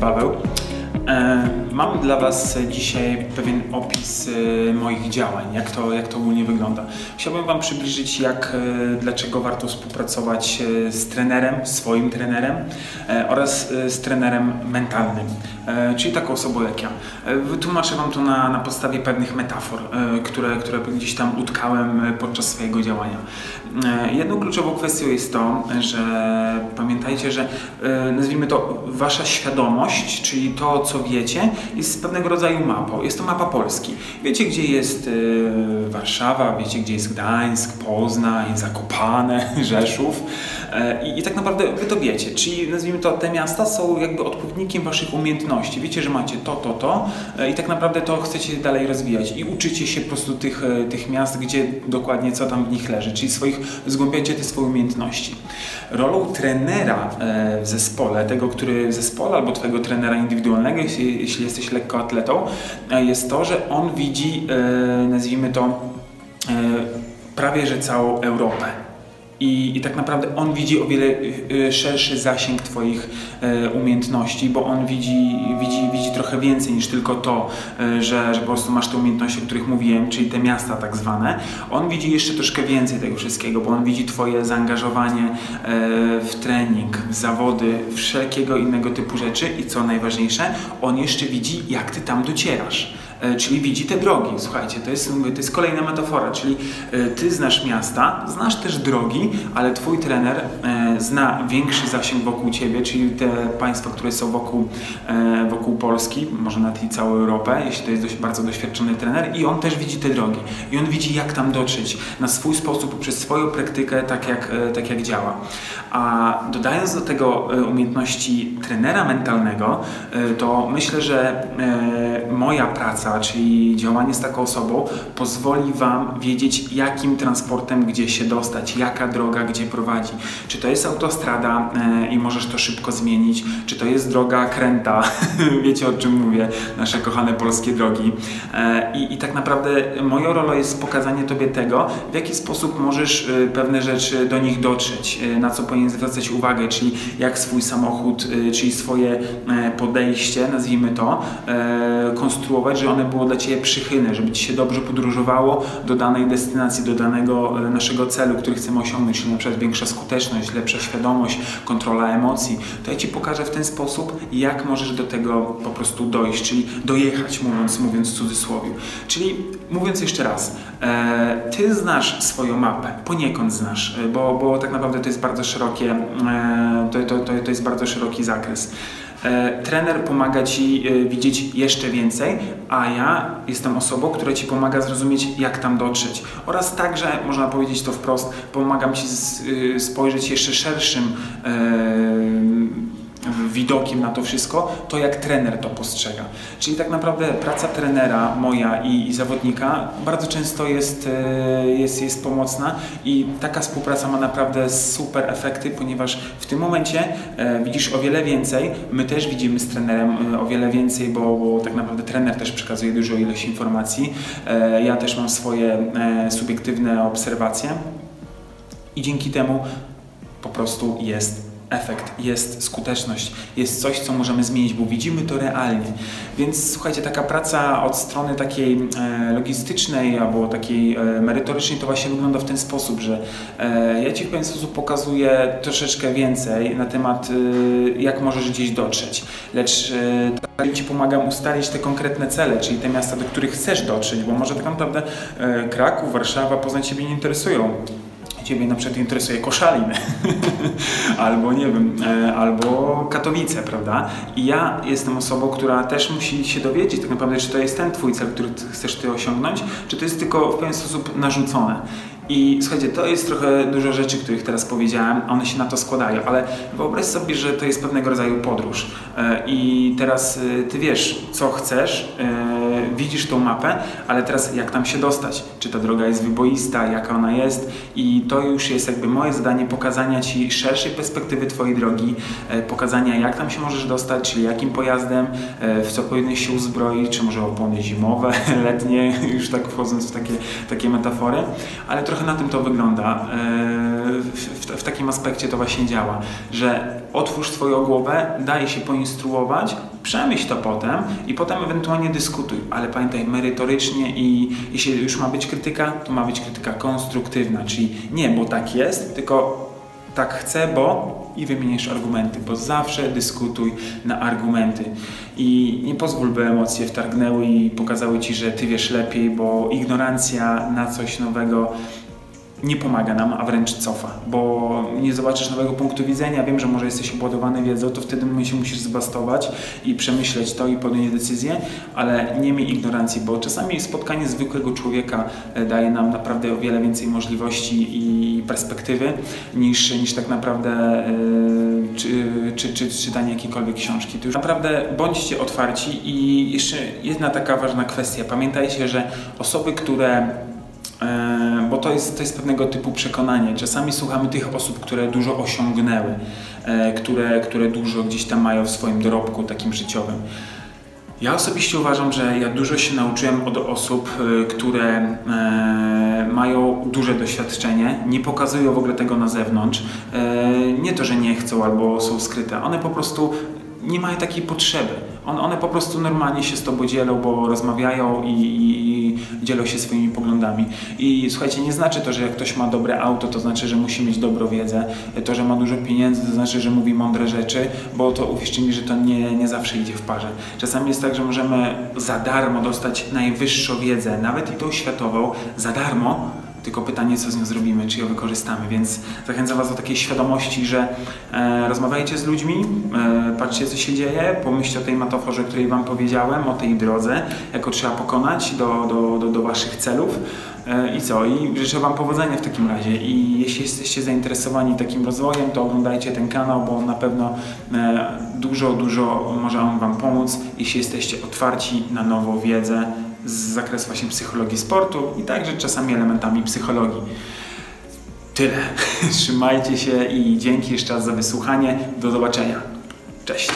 Paweł. Mam dla Was dzisiaj pewien opis e, moich działań, jak to, jak to ogólnie wygląda. Chciałbym Wam przybliżyć, jak, e, dlaczego warto współpracować z trenerem, swoim trenerem oraz z trenerem mentalnym, czyli taką osobą jak ja. Wytłumaczę Wam to na, na podstawie pewnych metafor, które, które gdzieś tam utkałem podczas swojego działania. Jedną kluczową kwestią jest to, że pamiętajcie, że nazwijmy to Wasza świadomość, czyli to, co wiecie, jest pewnego rodzaju mapą. Jest to mapa Polski. Wiecie, gdzie jest e, Warszawa, wiecie, gdzie jest Gdańsk, Poznań, Zakopane, Rzeszów. E, I, I, tak naprawdę wy to wiecie, czyli nazwijmy to, te miasta są jakby odpowiednikiem waszych umiejętności. Wiecie, że macie to, to, to e, i tak naprawdę to chcecie dalej rozwijać i uczycie się po prostu tych, tych miast, gdzie dokładnie co tam w nich leży, czyli swoich, zgłębiacie te swoje umiejętności. Rolą trenera w zespole, tego, który w zespole albo twojego trenera indywidualnego jeśli, jeśli jesteś lekkoatletą, e, jest to, że on widzi, e, nazwijmy to, e, prawie że całą Europę. I, I, tak naprawdę on widzi o wiele szerszy zasięg Twoich umiejętności, bo on widzi, widzi, widzi trochę więcej niż tylko to, że, że po prostu masz te umiejętności, o których mówiłem, czyli te miasta tak zwane. On widzi jeszcze troszkę więcej tego wszystkiego, bo on widzi Twoje zaangażowanie w trening, w zawody, wszelkiego innego typu rzeczy i co najważniejsze, on jeszcze widzi, jak Ty tam docierasz. E, czyli widzi te drogi. Słuchajcie, to jest, to jest kolejna metafora, czyli e, ty znasz miasta, znasz też drogi, ale twój trener e, zna większy zasięg wokół ciebie, czyli te państwa, które są wokół, wokół Polski, może nawet i całą Europę, jeśli to jest dość, bardzo doświadczony trener i on też widzi te drogi i on widzi jak tam dotrzeć na swój sposób, poprzez swoją praktykę, tak jak, tak jak działa. A dodając do tego umiejętności trenera mentalnego, to myślę, że moja praca czyli działanie z taką osobą, pozwoli Wam wiedzieć, jakim transportem gdzie się dostać, jaka droga gdzie prowadzi. Czy to jest autostrada e, i możesz to szybko zmienić, czy to jest droga kręta, wiecie o czym mówię, nasze kochane polskie drogi. E, I, I tak naprawdę moją rolą jest pokazanie Tobie tego, w jaki sposób możesz e, pewne rzeczy do nich dotrzeć, na co powinien zwracać uwagę, czyli jak swój samochód, czyli swoje podejście, nazwijmy to, konstruować, że one było dla Ciebie przychylne, żeby Ci się dobrze podróżowało do danej destynacji, do danego e, naszego celu, który chcemy osiągnąć, czyli na przykład większa skuteczność, lepsza świadomość, kontrola emocji, to ja Ci pokażę w ten sposób, jak możesz do tego po prostu dojść, czyli dojechać, mówiąc, mówiąc w cudzysłowie. Czyli mówiąc jeszcze raz, e, Ty znasz swoją mapę, poniekąd znasz, e, bo, bo tak naprawdę to jest bardzo szerokie, to, to, to, to jest bardzo szeroki zakres. E, trener pomaga Ci e, widzieć jeszcze więcej, a ja jestem osobą, która Ci pomaga zrozumieć, jak tam dotrzeć. Oraz także, można powiedzieć to wprost, pomagam Ci e, spojrzeć jeszcze szerszym widokiem na to wszystko, to jak trener to postrzega. Czyli tak naprawdę praca trenera moja i, i zawodnika bardzo często jest, e, jest, jest pomocna i taka współpraca ma naprawdę super efekty, ponieważ w tym momencie e, widzisz o wiele więcej, my też widzimy z trenerem e, o wiele więcej, bo, bo tak naprawdę trener też przekazuje dużo ilość informacji, ja też mam swoje subiektywne obserwacje i dzięki temu po prostu jest efekt, jest skuteczność, jest coś, co możemy zmienić, bo widzimy to realnie. Więc słuchajcie, taka praca od strony takiej e, logistycznej albo takiej e, merytorycznej to właśnie wygląda w ten sposób, że e, ja Ci w pewien sposób pokazuję troszeczkę więcej na temat, jak możesz gdzieś dotrzeć, lecz Ci pomagam ustalić te konkretne cele, czyli te miasta, do których chcesz dotrzeć, bo może tak naprawdę Kraków, Warszawa, Poznań Ciebie nie interesują Ciebie na przykład interesuje Koszalin, albo nie wiem, e, albo Katowice, prawda? I ja jestem osobą, która też musi się dowiedzieć tak naprawdę, czy to jest ten Twój cel, który chcesz Ty osiągnąć, czy to jest tylko w pewien sposób narzucone. I słuchajcie, to jest trochę dużo rzeczy, których teraz powiedziałem, one się na to składają, ale wyobraź sobie, że to jest pewnego rodzaju podróż. E, I teraz e, ty wiesz, co chcesz, widzisz tą mapę, ale teraz jak tam się dostać? Czy ta droga jest wyboista, jaka ona jest? I to już jest jakby moje zadanie pokazania Ci szerszej perspektywy Twojej drogi, e, pokazania jak tam się możesz dostać, czyli jakim pojazdem, e, w co powinieneś się uzbroić, czy może opony zimowe, letnie, już tak wchodząc w takie, takie metafory, ale trochę trochę na tym to wygląda. E, w, w, w takim aspekcie to właśnie działa, że otwórz swoją głowę, daj się poinstruować, przemyśl to potem i potem ewentualnie dyskutuj, ale pamiętaj merytorycznie i jeśli już ma być krytyka, to ma być krytyka konstruktywna, czyli nie, bo tak jest, tylko tak chcę, bo i wymienisz argumenty, bo zawsze dyskutuj na argumenty. I nie pozwól, by emocje wtargnęły i pokazały ci, że ty wiesz lepiej, bo ignorancja na coś nowego nie pomaga nam, a wręcz cofa, bo nie zobaczysz nowego punktu widzenia. Wiem, że może jesteś obładowany wiedzą, to wtedy się musisz zbastować i przemyśleć to i podjąć decyzję, ale nie miej ignorancji, bo czasami spotkanie zwykłego człowieka e, daje nam naprawdę o wiele więcej możliwości i perspektywy niż, niż tak naprawdę yy, czy, czy, czy, czytanie jakiejkolwiek książki. To już naprawdę bądźcie otwarci i jeszcze jedna taka ważna kwestia. Pamiętajcie, że osoby, które to jest, to jest pewnego typu przekonanie. Czasami słuchamy tych osób, które dużo osiągnęły, e, które, które dużo gdzieś tam mają w swoim dorobku takim życiowym. Ja osobiście uważam, że ja dużo się nauczyłem od osób, e, które mają duże doświadczenie, nie pokazują w ogóle tego na zewnątrz. Nie to, że nie chcą albo są skryte, one po prostu nie mają takiej potrzeby. On, one po prostu normalnie się z Tobą dzielą, bo rozmawiają i, i, dzielą się swoimi poglądami. I słuchajcie, nie znaczy to, że jak ktoś ma dobre auto, to znaczy, że musi mieć dobrą wiedzę. To, że ma dużo pieniędzy, to znaczy, że mówi mądre rzeczy, bo to uwierzcie mi, że to nie, nie zawsze idzie w parze. Czasami jest tak, że możemy za darmo dostać najwyższą wiedzę, nawet i tą światową, za darmo, tylko pytanie, co z nią zrobimy, czy ją wykorzystamy. Więc zachęcam Was do takiej świadomości, że e, rozmawiajcie z ludźmi, e, patrzcie, co się dzieje, pomyślcie o tej metaforze, o której Wam powiedziałem, o tej drodze, jaką trzeba pokonać do, do, do, do Waszych celów. E, I co? I życzę Wam powodzenia w takim razie. I jeśli jesteście zainteresowani takim rozwojem, to oglądajcie ten kanał, bo na pewno e, dużo, dużo może on Wam pomóc, jeśli jesteście otwarci na nową wiedzę z zakresu właśnie psychologii sportu i także czasami elementami psychologii. Tyle. Trzymajcie się i dzięki jeszcze raz za wysłuchanie. Do zobaczenia. Cześć.